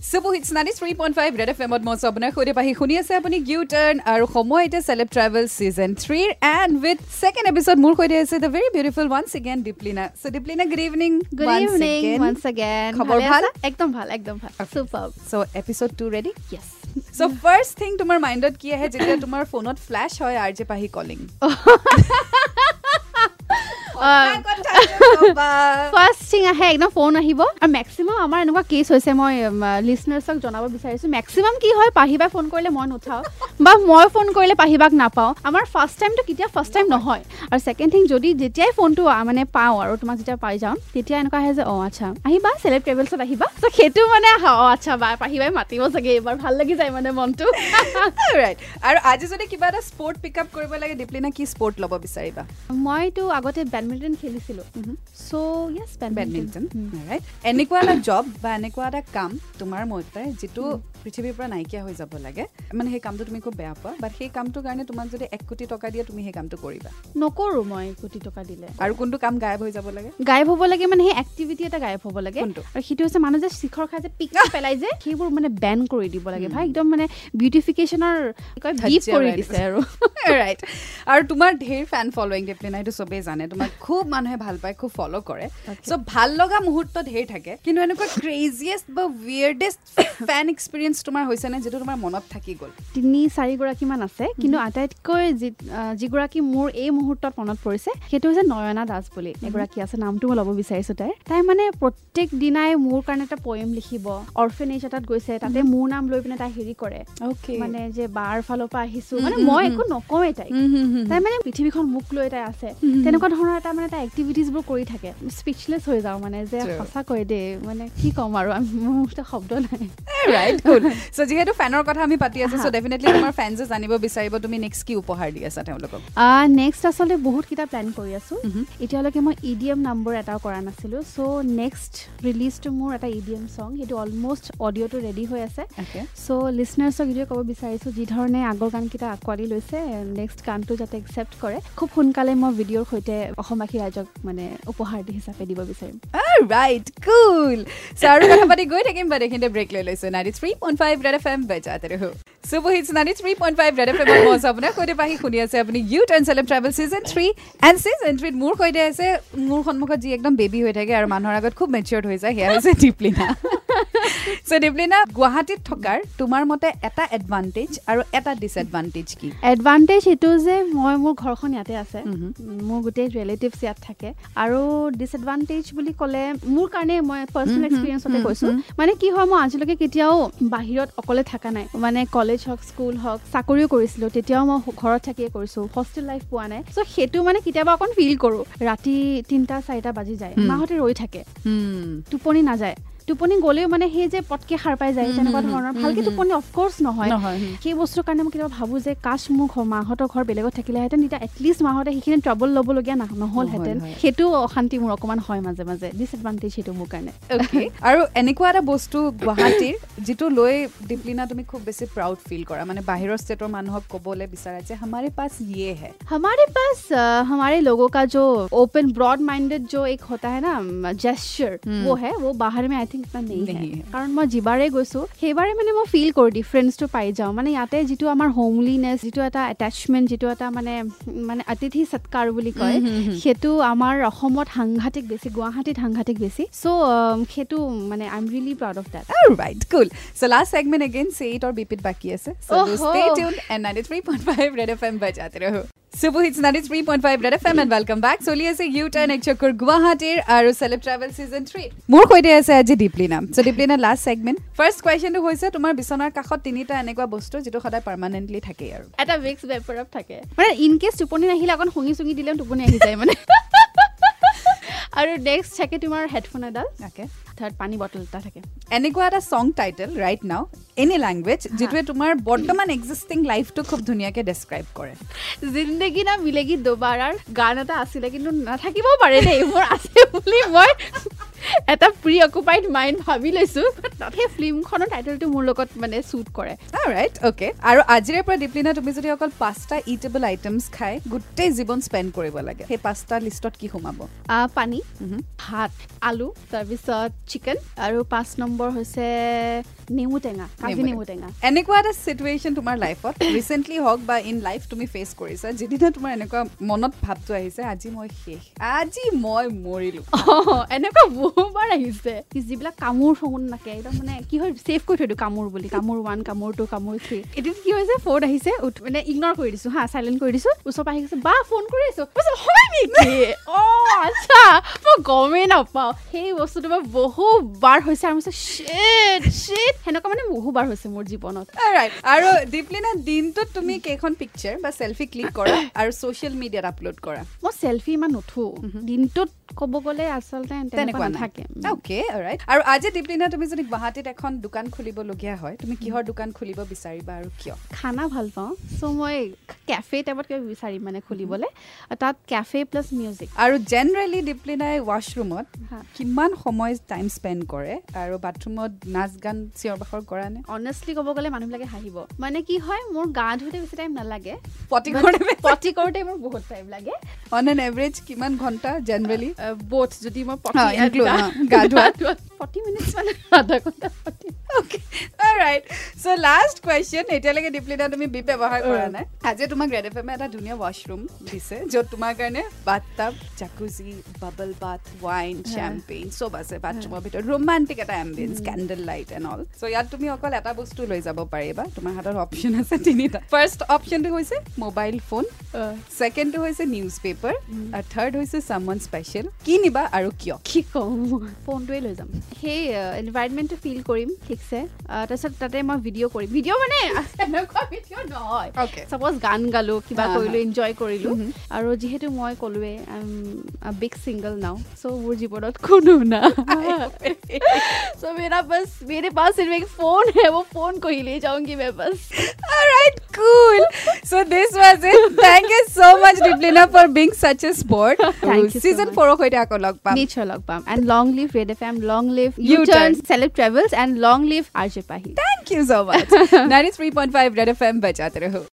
Super hit ninety three point five red F এমত মই আপোনাৰ সৈতে পাহি শুনি আছে আপুনি গিউ টাৰ্ণ আৰু সময় এতিয়া চেলেব ট্ৰেভেল ছিজন থ্ৰীৰ এণ্ড উইথ ছেকেণ্ড এপিছড মোৰ সৈতে আছে the very beautiful once again Deeplina so' Deeplina good evening good evening once again খবৰ ভাল একদম ভাল একদম ভাল super so' episode two ready yes so' first thing তোমাৰ মাইণ্ডত কি আহে যেতিয়া তোমাৰ ফোনত ফ্লেছ হয় R J Pahi calling first thing আহে একদম ফোন আহিব। আৰু মেক্সিমাম আমাৰ এনেকুৱা কেছ হৈছে মই লিচনাৰ্ছক জনাব বিচাৰিছোঁ মেক্সিমাম কি হয় পাহিবাই ফোন কৰিলে মই নুঠাওঁ বা মই ফোন কৰিলে পাহিবাক নাপাওঁ। আমাৰ ফাৰ্ষ্ট টাইমটো কেতিয়া ফাৰ্ষ্ট টাইম নহয়। আৰু ছেকেণ্ড থিং যদি যেতিয়াই ফোনটো মানে পাওঁ আৰু তোমাক যেতিয়া পাই যাওঁ তেতিয়া এনেকুৱা আহে যে অঁ আচ্ছা আহিবা চেলেব ট্ৰেভেলছত আহিবা। চ' সেইটো মানে অঁ আচ্ছা বা পাহিবাই মাতিব চাগে এইবাৰ ভাল লাগি যায় মানে মনটো। ৰাইট আৰু আজি যদি কিবা এটা স্পৰ্ট পিক আপ কৰিব লাগে দীপলিনা কি স্পৰ্ট ল'ব বিচাৰিবা? মইতো আগতে বেডমিণ্টন খেলিছিলোঁ। চ' য়েছ বেডমিণ্টন ৰাইট এনেকুৱা এটা জব বা এনেকুৱা এটা কাম তোমাৰ মতে যিটো পৃথিৱীৰ পৰা নাইকিয়া হৈ যাব লাগে মানে সেই কামটো তুমি খুব বেয়া পোৱা বাট সেই কামটোৰ কাৰণে তোমাক যদি এক কোটি টকা দিয়ে তুমি সেই কামটো কৰিবা। নকৰোঁ মই কোটি টকা দিলে। আৰু কোনটো কাম গায়ব হৈ যাব লাগে? গায়ব হ'ব লাগে মানে সেই এক্টিভিটি এটা গায়ব হ'ব লাগে? আৰু সেইটো হৈছে মানুহ যে শিখৰ খাই যে পিক পেলাই যে সেইবোৰ মানে বেন কৰি দিব লাগে। ভাই একদম মানে বিউটিফিকেশ্যনৰ কৰি দিছে আৰু। ৰাইট আৰু তোমাৰ ঢেৰ ফেন ফলোৱিং দীপলিনা এইটো চবেই জানে। তোমাক খুব মানুহে ভাল পায় খুব ফ'ল' কৰে। চ' ভাল লগা মুহূৰ্ত ঢেৰ থাকে। কিন্তু এনেকুৱা ক্ৰেজিয়েষ্ট বা উইয়াৰ্ডেষ্ট ফেন এক্সপিৰিয়েঞ্চ তোমাৰ হৈছেনে যিটো তোমাৰ মনত থাকি গ'ল? তিনি চাৰিগৰাকীমান আছে কিন্তু আটাইতকৈ যি যিগৰাকী মোৰ এই মুহূৰ্তত মনত পৰিছে সেইটো হৈছে নয়না দাস বুলি এগৰাকী আছে নামটো মই ল'ব বিচাৰিছোঁ তাইৰ। তাই মানে প্ৰত্যেক দিনাই মোৰ কাৰণে এটা পয়েম লিখিব অৰ্ফেনেজ এটাত গৈছে তাতে মোৰ নাম লৈ পিনে তাই হেৰি কৰে। মানে যে বাৰ ফালৰ পৰা আহিছো মানে মই একো নকওঁৱেই তাইক। তাই মানে পৃথিৱীখন মোক লৈ তাই আছে। তেনেকুৱা ধৰণৰ এটা মানে তাই এক্টিভিটিজবোৰ কৰি থাকে। স্পীচলেছ হৈ যাওঁ মানে যে. সঁচাকৈ দেই মানে কি ক'ম আৰু আমি- মোৰ ওচৰত শব্দ নাই। ৰাইট কুল চ' যিহেতু ফেনৰ কথা আমি পাতি আছো চ' ডেফিনেটলি তোমাৰ ফেনছে জানিব বিচাৰিব তুমি নেক্সট কি উপহাৰ দি আছা তেওঁলোকক? নেক্সট আচলতে বহুত কেইটা প্লেন কৰি আছোঁ। এতিয়ালৈকে মই ই ডি এম নাম্বাৰ এটাও কৰা নাছিলোঁ চ' নেক্সট ৰিলিজটো মোৰ এটা ই ডি এম চং সেইটো অলমষ্ট অডিঅ'টো ৰেডি হৈ আছে। চ' লিচনাৰ্ছক এইটোৱে ক'ব বিচাৰিছোঁ যি ধৰণে আগৰ গানকেইটা আঁকোৱালি লৈছে নেক্সট গানটো যাতে একচেপ্ট কৰে। খুব সোনকালে মই ভিডিঅ'ৰ সৈতে অসমবাসী ৰাইজক মানে উপহাৰ দি হিচাপে দিব বিচাৰিম। ৰাইট কুল আৰু কথা পাতি গৈ থাকিম বাট এইখিনিতে ব্ৰেক লৈ লৈছোঁ। Ninety three point five red F M বেজাতে super three point five red F M মই আপোনাৰ সৈতে পাহি শুনি আছে আপুনি you celeb travel season three and season থ্ৰীত মোৰ সৈতে আছে মোৰ সন্মুখত যি একদম বেবী হৈ থাকে আৰু মানুহৰ আগত খুব মেচিয়ৰ্ড হৈ যায় সেয়া হৈছে দীপলিনা। চ' দীপলিনা গুৱাহাটীত থকাৰ তোমাৰ মতে এটা এডভান্টেজ আৰু এটা ডিছএডভান্টেজ কি? এডভান্টেজ এইটো যে মই মোৰ ঘৰখন ইয়াতে আছে। মোৰ গোটেই ৰিলেটিভছ ইয়াত থাকে। আৰু ডিছএডভান্টেজ বুলি ক'লে মোৰ কাৰণে মই পাৰ্চনেল এক্সপিৰিয়েঞ্চতে কৈছোঁ। মানে কি হয় মই আজিলৈকে কেতিয়াও বাহিৰত অকলে থকা নাই। মানে কলেজ হওক স্কুল হওক চাকৰিও কৰিছিলোঁ। তেতিয়াও মই ঘৰত থাকিয়ে কৰিছোঁ। হোষ্টেল লাইফ পোৱা নাই। চ' সেইটো মানে কেতিয়াবা অকণ ফিল কৰোঁ। ৰাতি তিনিটা চাৰিটা বাজি যায়। মাহঁতে ৰৈ থাকে। টোপনি নাযায়। টোপনি গ'লেও মানে সেই যে পটকে সাৰ পাই যায় তেনেকুৱা ধৰণৰ ভালকে টোপনি অফক'ৰ্চ নহয় নহয় সেই বস্তুৰ কাৰণে মই কেতিয়াবা ভাবোঁ যে কাছ মোৰ ঘৰ মাহঁতৰ ঘৰ বেলেগত থাকিলেহেঁতেন তেতিয়া এটলিষ্ট মাহঁতে সেইখিনি ট্ৰাবল ল'বলগীয়া না- নহ'লহেঁতেন নহ'ল হয়। সেইটো অশান্তি মোৰ অকণমান হয় মাজে মাজে ডিছএডভান্টেজ সেইটো মোৰ কাৰণে অ'কে আৰু এনেকুৱা এটা বস্তু গুৱাহাটীৰ যিটো লৈ দীপলিনা তুমি খুব বেছি প্ৰাউড ফিল কৰা মানে বাহিৰৰ ষ্টেটৰ মানুহক ক'বলৈ বিচাৰা যে আমাৰে পাছ ইয়ে হে हमारे पास अ, हमारे लोगों का जो ओपन ब्रॉड माइंडेड जो एक होता है ना जेस्चर वो है वो बाहर में থিংক নাই কাৰণ মই যিবাৰে গৈছোঁ সেইবাৰে মানে মই ফিল কৰোঁ ডিফাৰেঞ্চটো পাই যাওঁ। মানে ইয়াতে যিটো আমাৰ হোমলিনেছ যিটো এটা এটেচমেণ্ট যিটো এটা মানে মানে অতিথি সৎকাৰ বুলি কয় সেইটো আমাৰ অসমত সাংঘাতিক বেছি গুৱাহাটীত সাংঘাতিক বেছি। চ' সেইটো মানে I am really proud of that right cool so' last segment again say it অৰ বিপিত বাকী আছে। oh, super hits ninety three point five red F M and welcome back চলি আছে ইউ টাৰ্ণ এক চক্কৰ গুৱাহাটীৰ আৰু চেলেব ট্ৰেভেল ছিজন থ্ৰী মোৰ সৈতে আছে আজি Deeplina so' Deeplina last segment first কুৱেশ্যনটো হৈছে তোমাৰ বিচনাৰ কাষত তিনিটা এনেকুৱা বস্তু যিটো সদায় পাৰ্মানেণ্টলি থাকেই আৰু। এটা ভিক্স বেপাৰত থাকে। মানে ইন কেছ টোপনি নাহিলে অকণ শুঙি চুঙি দিলেও টোপনি আহি যায় মানে। আৰু নেক্সট থাকে তোমাৰ হেডফোন এডাল। অ'কে থাৰ্ড পানী বটল এটা থাকে। এনেকুৱা এটা song title right now any language যিটোৱে তোমাৰ বৰ্তমান এক্সিষ্টিং লাইফটো খুব ধুনীয়াকৈ ডেছক্ৰাইব কৰে। জিন্দগী না মিলেগি দুবাৰাৰ গান এটা আছিলে কিন্তু নাথাকিবও পাৰে দেই মোৰ আছে বুলি মই এটা প্ৰি অকুপাইড মাইণ্ড ভাবি লৈছো সেই ফিল্মখনৰ টাইটেলটো মোৰ লগত মানে শ্বুট কৰে। ৰাইট অ'কে আৰু আজিৰে পৰা দীপলিনা তুমি যদি অকল পাঁচটা ইটেবল আইটেমছ খাই গোটেই জীৱন স্পেণ্ড কৰিব লাগে সেই পাঁচটা লিষ্টত কি সোমাব? পানী ভাত আলু তাৰপিছত চিকেন আৰু পাঁচ নম্বৰ হৈছে নেমু টেঙা কাজি নেমু টেঙা। এনেকুৱা এটা চিটুৱেশ্যন তোমাৰ লাইফত ৰিচেণ্টলি হওক বা ইন লাইফ তুমি ফেচ কৰিছা যিদিনা তোমাৰ এনেকুৱা মনত ভাৱটো আহিছে আজি মই শেষ আজি মই মৰিলো। এনেকুৱা বহুবাৰ আহিছে। যিবিলাক কামোৰ চামোৰ নাকে একদম মানে কি হয় ছেভ কৰি থৈ দিওঁ কামোৰ বুলি কামোৰ ওৱান কামোৰ টু কামোৰ থ্ৰী এদিন কি হৈছে ফোন আহিছে মানে ইগনৰ কৰি দিছো হা চাইলেণ্ট কৰি দিছো ওচৰৰ পৰা আহি গৈছে বা ফোন কৰি আছো। হয় নেকি? অঁ আচ্ছা মই গমেই নাপাওঁ। সেই বস্তুটো মই বহুবাৰ হৈছে আৰু "Shit, shit." সেনেকুৱা মানে বহুবাৰ হৈছে মোৰ জীৱনত। আৰু দীপলিনা দিনটোত তুমি কেইখন পিকচাৰ বা চেল্ফি ক্লিক কৰা আৰু ছ'চিয়েল মিডিয়াত আপলোড কৰা? মই চেল্ফি ইমান নুঠো। দিনটোত ক'ব গ'লে আচলতে তেনেকুৱা নাথাকে। অ'কে ৰাইট আৰু আজি দীপলিনা তুমি যদি গুৱাহাটীত এখন দোকান খুলিবলগীয়া হয় তুমি কিহৰ দোকান খুলিব বিচাৰিবা আৰু কিয়? খানা ভাল পাওঁ। চ' মই কেফে টাইপত কিবা বিচাৰিম মানে খুলিবলৈ। তাত কেফে প্লাছ মিউজিক আৰু জেনেৰেলি দীপলিনাই ৱাশ্বৰুমত। কিমান সময় টাইম স্পেণ্ড কৰে? আৰু বাথৰুমত নাচ গান চিঞৰ বাখৰ কৰা নে? অনেষ্টলি ক'ব গ'লে মানুহবিলাকে হাঁহিব। মানে কি হয় মোৰ গা ধুওঁতে বেছি টাইম নালাগে। পটি কৰোঁতে পটি কৰোঁতে মোৰ বহুত টাইম লাগে। অন এন এভাৰেজ কিমান ঘণ্টা জেনেৰেলি বোথ যদি মই include, হা, গা। ফৰ্টি মিনিটছ মানে আধা ঘণ্টা ৰাইট চ' লাষ্ট কুৱেশ্যন এতিয়ালৈকে দীপলিনা তুমি বি ব্যৱহাৰ কৰা নাই। আজি তোমাক ৰেড এফ এমে এটা ধুনীয়া ৱাশ্বৰুম দিছে য'ত তোমাৰ কাৰণে bath tub jacuzzi bubble bath wine champagne চব আছে বাথৰুমৰ ভিতৰত। ৰোমান্টিক এটা ambience candle light and all চ' ইয়াত তুমি অকল এটা বস্তু লৈ যাব পাৰিবা। তোমাৰ হাতত অপশ্যন আছে তিনিটা। ফাৰ্ষ্ট অপশ্যনটো হৈছে মোবাইল ফোন ছেকেণ্ডটো হৈছে নিউজ পেপাৰ আৰু থাৰ্ড হৈছে চামন স্পেচিয়েল কি নিবা আৰু কিয়? কি ক'ম? ফোনটোৱে লৈ যাম। সেই এনভাইৰমেণ্টটো ফিল কৰিম ঠিকছে। আহ, তাৰপিছত তাতে মই ভিডিঅ' কৰিম ভিডিঅ' মানে এনেকুৱা ভিডিঅ' নহয় অ'কে চাপ'জ গান গালোঁ কিবা হা, কৰিলোঁ হা। এনজয় কৰিলোঁ আৰু যিহেতু মই ক'লোৱে বিগ ছিংগল নাও চ' মোৰ জীৱনত কোনো না চ' মেৰা বছ মেৰে পাছ सिर्फ एक फोन है वो फोन को ही ले जाऊंगी मैं बस All right, cool. So this was it. Thank you so much, Diplina, for being such a sport. Thank you. Season so much. 4 of Log Pam. Nature Log Pam. And long live Red FM, long live U-turns. Celeb Travels, and long live RJ Pahi. Thank you so much. 93.5 Red FM, Bajat Raho.